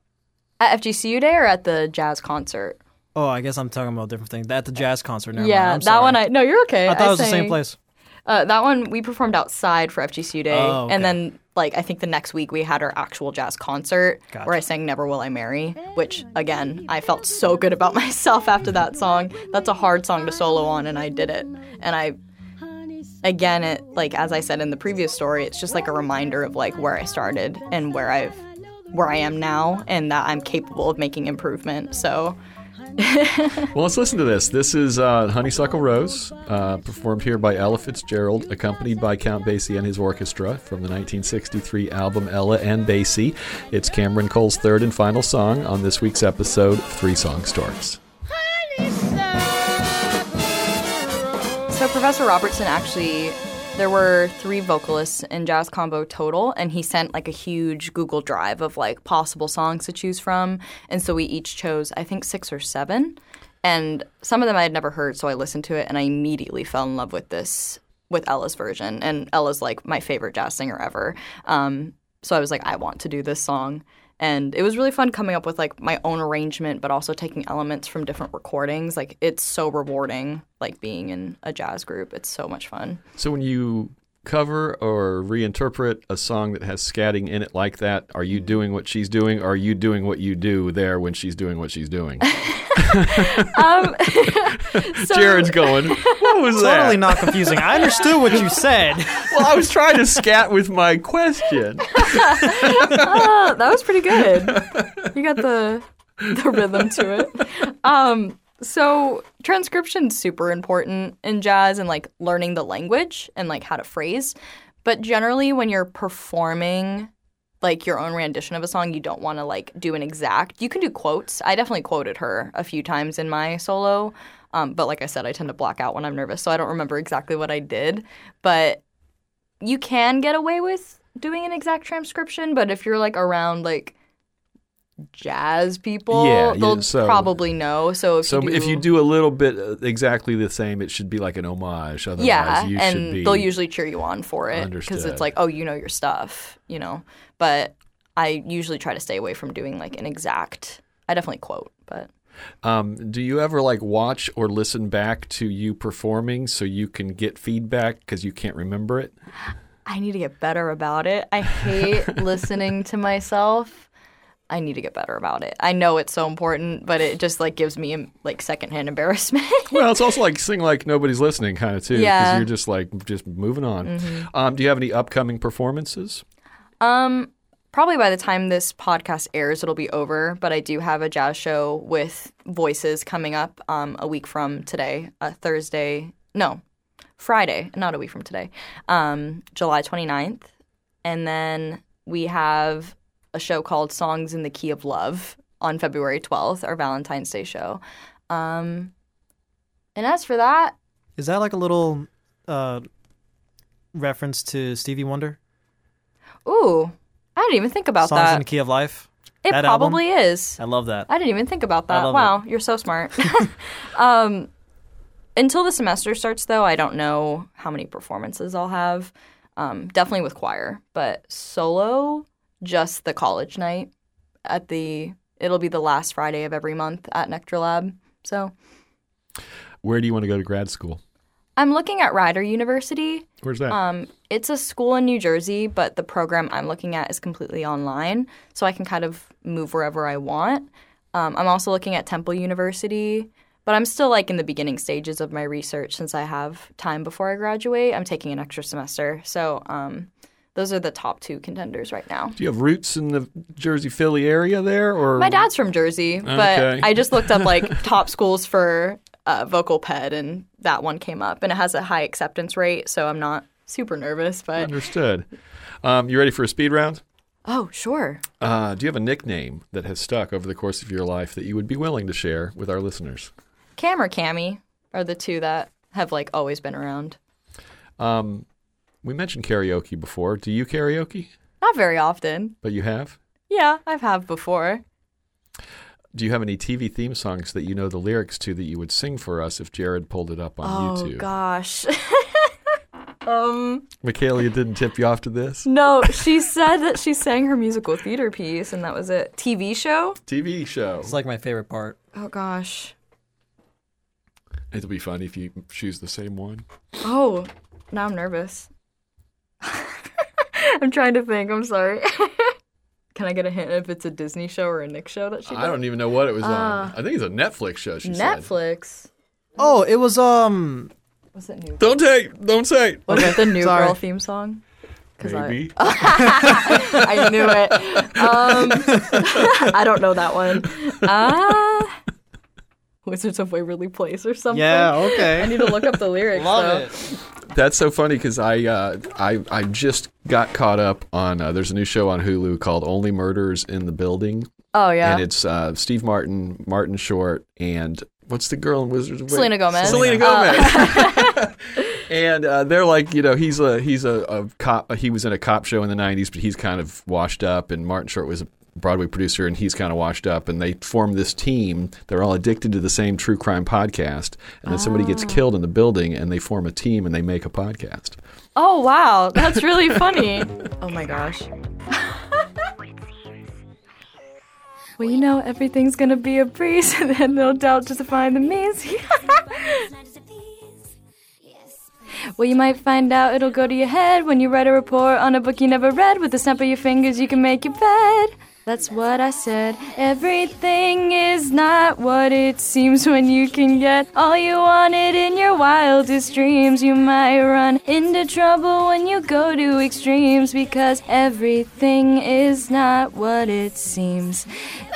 at FGCU Day or at the jazz concert? Oh, I guess I'm talking about a different thing. At the jazz concert. Never yeah. That one I no, you're okay. I thought it was the same place. Uh, that one we performed outside for FGCU Day, Oh, okay. and then like I think the next week we had our actual jazz concert Gotcha. where I sang "Never Will I Marry," which again I felt so good about myself after that song. That's a hard song to solo on, and I did it. And I, again, it like as I said in the previous story, it's just like a reminder of like where I started and where I've where I am now, and that I'm capable of making improvement. So Well, let's listen to this. This is uh, Honeysuckle Rose, uh, performed here by Ella Fitzgerald, accompanied by Count Basie and his orchestra from the 1963 album Ella and Basie. It's Cameron Cole's third and final song on this week's episode Three Song Stories. Professor Robertson actually there were three vocalists in Jazz Combo total and he sent like a huge Google Drive of like possible songs to choose from. And so we each chose I think 6 or 7 and some of them I had never heard so I listened to it and I immediately fell in love with this with Ella's version. And Ella's like my favorite jazz singer ever. Um, so I was like I want to do this song and it was really fun coming up with like my own arrangement but also taking elements from different recordings. Like it's so rewarding like being in a jazz group. It's so much fun. So when you cover or reinterpret a song that has scatting in it like that, are you doing what she's doing? Or are you doing what you do there when she's doing what she's doing? um so Jared's going, what was that? Totally not confusing. I understood what you said. well, I was trying to scat with my question. Oh, that was pretty good you got the the rhythm to it um so transcription's super important in jazz and like learning the language and like how to phrase. But generally when you're performing like your own rendition of a song you don't want to like do an exact you can do quotes. I definitely quoted her a few times in my solo. Um, but like i said i tend to black out when i'm nervous so i don't remember exactly what i did. But you can get away with doing an exact transcription but if you're like around like jazz people Yeah, yeah, they'll so- probably know so if So you do, if you do a little bit uh, exactly the same, it should be like an homage. Otherwise, yeah you and should be. they'll usually cheer you on for it because it's like oh you know your stuff you know but i usually try to stay away from doing like an exact i definitely quote but Um, do you ever like watch or listen back to you performing so you can get feedback because you can't remember it? i need to get better about it i hate listening to myself i need to get better about it i know it's so important but it just like gives me like secondhand embarrassment Well, it's also like sing like nobody's listening, kind of too, because Yeah. Mm-hmm. you're just like just moving on. Um, do you have any upcoming performances? Um, probably by the time this podcast airs, it'll be over. But I do have a jazz show with voices coming up um, a week from today, uh, Thursday. No, Friday, not a week from today, um, July 29th. And then we have a show called Songs in the Key of Love on February 12th, our Valentine's Day show. Um, and as for that, Is that like a little uh, reference to Stevie Wonder? ooh, I didn't even think about Songs that. in the Key of Life? it that album? probably is. I love that. I didn't even think about that. Wow, you're so smart. um, until the semester starts, though, I don't know how many performances I'll have. Um, definitely with choir, but solo, just the college night at the. It'll be the last Friday of every month at Nectar Lab. So Where do you want to go to grad school? I'm looking at Rider University. Where's that? Um, it's a school in New Jersey, but the program I'm looking at is completely online, so I can kind of move wherever I want. Um, I'm also looking at Temple University, but I'm still like in the beginning stages of my research since I have time before I graduate. I'm taking an extra semester, so um, those are the top two contenders right now. do you have roots in the Jersey Philly area there, or My dad's from Jersey, but Okay. I just looked up like top schools for uh, vocal ped, and that one came up, and it has a high acceptance rate, so I'm not super nervous. But understood? Um, you ready for a speed round? oh, sure. Uh, do you have a nickname that has stuck over the course of your life that you would be willing to share with our listeners? Cam or Cammy are the two that have like always been around. Um, we mentioned karaoke before. Do you karaoke? Not very often. But you have. Yeah, I've have before. Do you have any TV theme songs that you know the lyrics to that you would sing for us if Jared pulled it up on Oh YouTube? Oh gosh. um Michaela didn't tip you off to this no, she said that she sang her musical theater piece and that was it. TV show? TV show. It's like my favorite part. Oh gosh. It'll be fun if you choose the same one. Oh, now I'm nervous. I'm trying to think. I'm sorry. Can I get a hint if it's a Disney show or a Nick show that she I don't even know what it was on. I think it's a Netflix show. She said. Netflix. Oh, it was um. Was it new? Don't take. Don't say. Was it the new sorry. girl theme song? 'Cause I- Maybe. I knew it. Um, I don't know that one. Ah, Wizards of Waverly Place or something. Yeah. Okay. I need to look up the lyrics. Love though. it. That's so funny because I, uh, I I just got caught up on. Uh, there's a new show on Hulu called Only Murders in the Building, Oh yeah. and it's uh, Steve Martin, Martin Short, and what's the girl in Wizards of Selena Gomez. Selena Uh, Gomez. and uh, they're like, you know, he's a he's a, a cop. He was in a cop show in the '90s, but he's kind of washed up. And Martin Short was a Broadway producer, and he's kind of washed up. And they form this team. They're all addicted to the same true crime podcast. And then somebody gets ah. killed in the building, and they form a team and they make a podcast. Oh wow, that's really funny. oh my gosh. well, you know everything's gonna be a breeze, and then no doubt just to find the means. well, you might find out it'll go to your head when you write a report on a book you never read. With the snap of your fingers, you can make your bed. That's what I said. Everything is not what it seems when you can get all you wanted in your wildest dreams. You might run into trouble when you go to extremes because everything is not what it seems.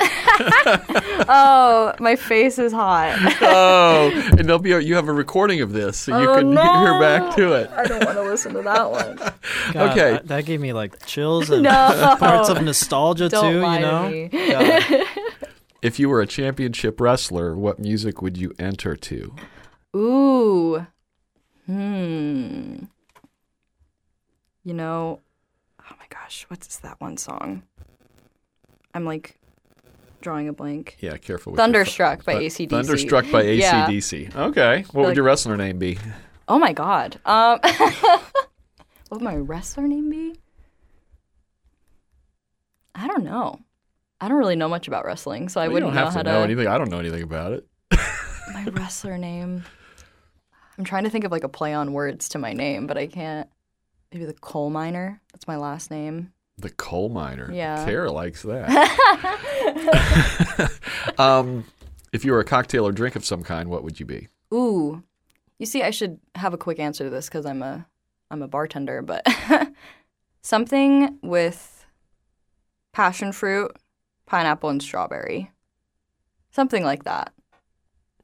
oh, my face is hot. oh, and there'll be a, you have a recording of this, so you Oh, can no. hear back to it. I don't want to listen to that one. God, Okay. that, that gave me like chills and No. parts of nostalgia Don't too. Lie You know. me. God. If you were a championship wrestler, what music would you enter to? Ooh. Hmm. You know, oh my gosh, what's that one song? I'm like drawing a blank. Yeah, careful. With Thunderstruck by ACDC. Thunderstruck by Yeah. ACDC. Okay. What would Like- your wrestler name be? Oh my god. Um what would my wrestler name be? I don't know. I don't really know much about wrestling, so I Well, wouldn't don't know have how to know anything. I don't know anything about it. my wrestler name. I'm trying to think of like a play on words to my name, but I can't. Maybe the coal miner. That's my last name. The coal miner. Yeah. Kara likes that. um, if you were a cocktail or drink of some kind, what would you be? Ooh. You see, I should have a quick answer to this because I'm a I'm a bartender, but something with passion fruit, pineapple, and strawberry. Something like that.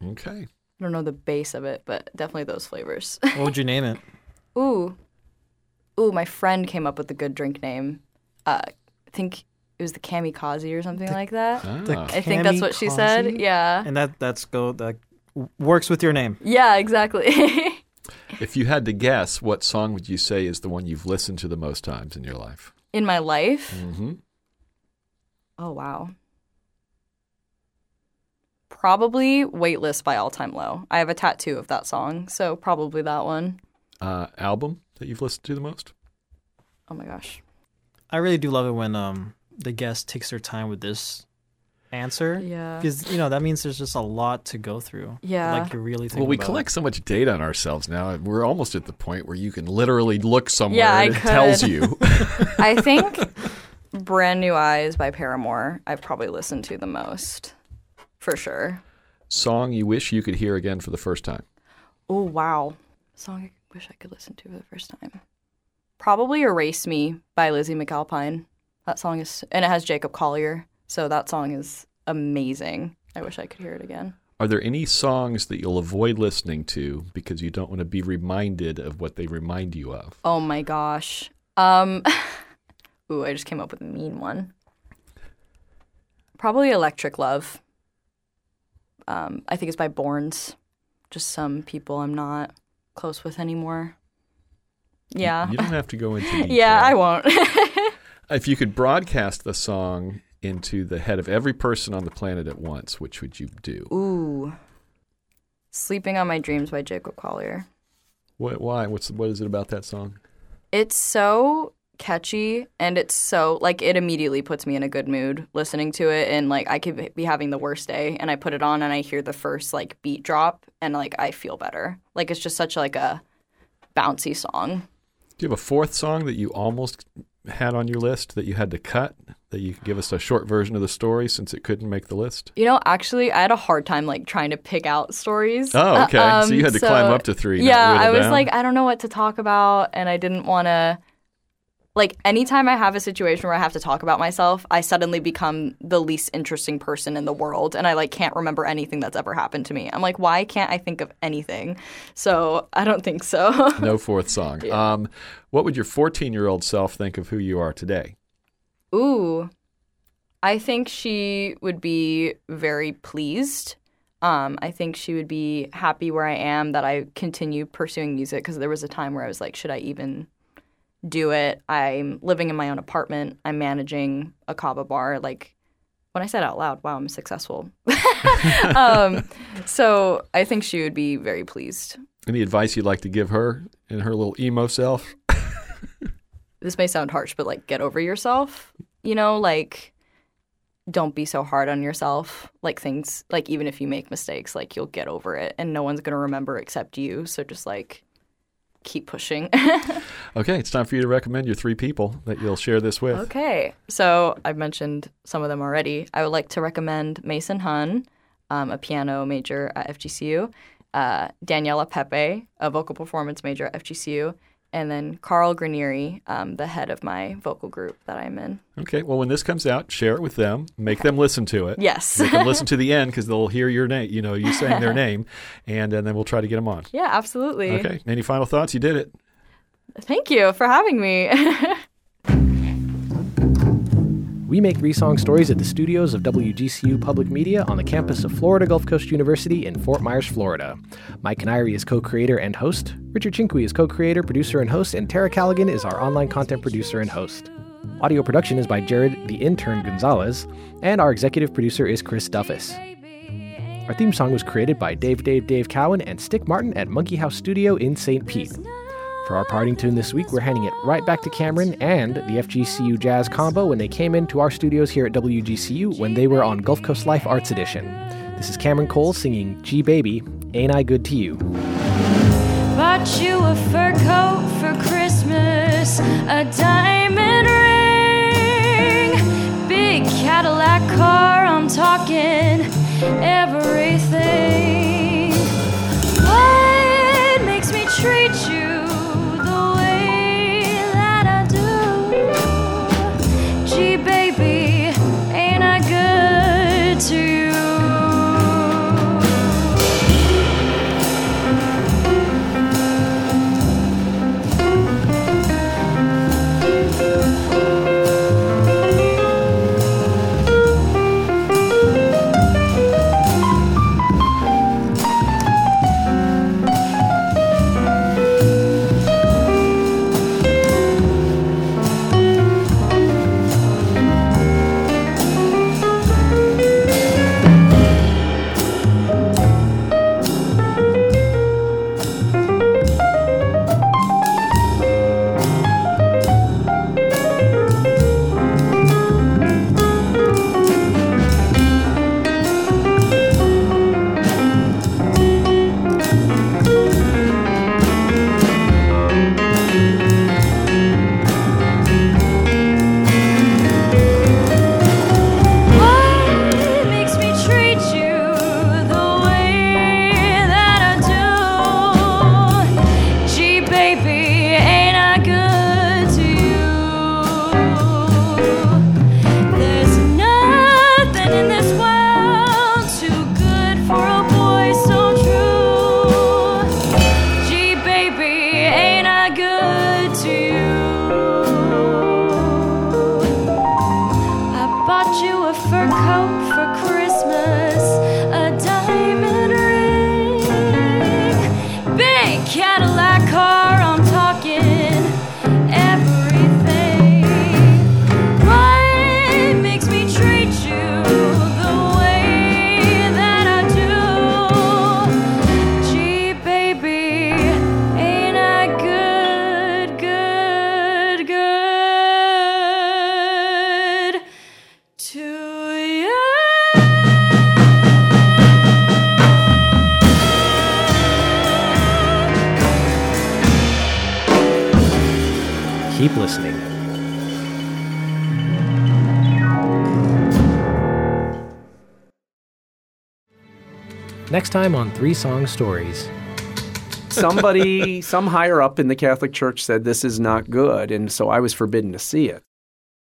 Okay. I don't know the base of it, but definitely those flavors. What would you name it? Ooh. Ooh, my friend came up with a good drink name. Uh, I think it was the kamikaze or something like that. The Ah. I think that's what she said. Yeah. And that that's go that works with your name. Yeah, exactly. If you had to guess, what song would you say is the one you've listened to the most times in your life? In my life. Mm-hmm. Oh, wow. Probably Waitlist by All Time Low. I have a tattoo of that song, so probably that one. Uh, album that you've listened to the most? Oh my gosh. I really do love it when um the guest takes their time with this answer. Yeah. Because you know that means there's just a lot to go through. Yeah. Like you're really thinking Well, we about collect so much data on ourselves now. We're almost at the point where you can literally look somewhere Yeah, I and it tells you. I think Brand New Eyes by Paramore, I've probably listened to the most. For sure. song you wish you could hear again for the first time. Oh, wow. Song I wish I could listen to for the first time. Probably Erase Me by Lizzy McAlpine. That song is, and it has Jacob Collier. So that song is amazing. I wish I could hear it again. Are there any songs that you'll avoid listening to because you don't want to be reminded of what they remind you of? Oh my gosh. Um, ooh, I just came up with a mean one. Probably Electric Love. Um, I think it's by BØRNS. Just some people I'm not close with anymore. Yeah. You don't have to go into detail. Yeah, I won't. If you could broadcast the song into the head of every person on the planet at once, which would you do? Ooh. Sleeping on My Dreams by Jacob Collier. What, why? What's what is it about that song? It's so catchy and it's so like it immediately puts me in a good mood listening to it and like I could be having the worst day and I put it on and I hear the first like beat drop and like I feel better. Like it's just such like a bouncy song. Do you have a fourth song that you almost had on your list that you had to cut? That you could give us a short version of the story since it couldn't make the list? You know, actually, I had a hard time like trying to pick out stories. Oh, okay. Uh, so you had to so- climb up to three. Yeah, I was down? like, I don't know what to talk about, and I didn't want to. Like, anytime I have a situation where I have to talk about myself, I suddenly become the least interesting person in the world, and I like can't remember anything that's ever happened to me. I'm like, why can't I think of anything? So I don't think so. no fourth song. Um, what would your 14 year old self think of who you are today? Ooh, I think she would be very pleased. Um, I think she would be happy where I am that I continue pursuing music because there was a time where I was like, should I even do it? I'm living in my own apartment. I'm managing a kava bar. Like when I said out loud, wow, I'm successful. um, so I think she would be very pleased. Any advice you'd like to give her and her little emo self? this may sound harsh, but like get over yourself. You know, like don't be so hard on yourself. Like things like even if you make mistakes, like you'll get over it and no one's gonna remember except you. So just like keep pushing. Okay, it's time for you to recommend your three people that you'll share this with. okay. So I've mentioned some of them already. I would like to recommend Mason Hun, um, a piano major at FGCU, uh, Daniela Pepe, a vocal performance major at FGCU, and then Carl Granieri, um, the head of my vocal group that I'm in. Okay, well, when this comes out, share it with them. Make them listen to it. Yes. Make them listen to the end because they'll hear your name, you know, you saying their name, and, and then we'll try to get them on. Yeah, absolutely. Okay, any final thoughts? You did it. Thank you for having me. We make three song stories at the studios of WGCU Public Media on the campus of Florida Gulf Coast University in Fort Myers, Florida. Mike Kiniry is co creator and host, Richard Chinqui is co creator, producer, and host, and Tara Callaghan is our online content producer and host. Audio production is by Jared the Intern Gonzalez, and our executive producer is Chris Duffus. Our theme song was created by Dave Dave Dave Cowan and Stick Martin at Monkey House Studio in St. Pete. For our parting tune this week, we're handing it right back to Cameron and the FGCU Jazz Combo when they came into our studios here at WGCU when they were on Gulf Coast Life Arts Edition. This is Cameron Cole singing Gee Baby, Ain't I Good to You? Bought you a fur coat for Christmas, a diamond ring, big Cadillac car. I'm talking everything. What makes me treat you to Next time on Three Song Stories. Somebody, some higher up in the Catholic Church said this is not good, and so I was forbidden to see it.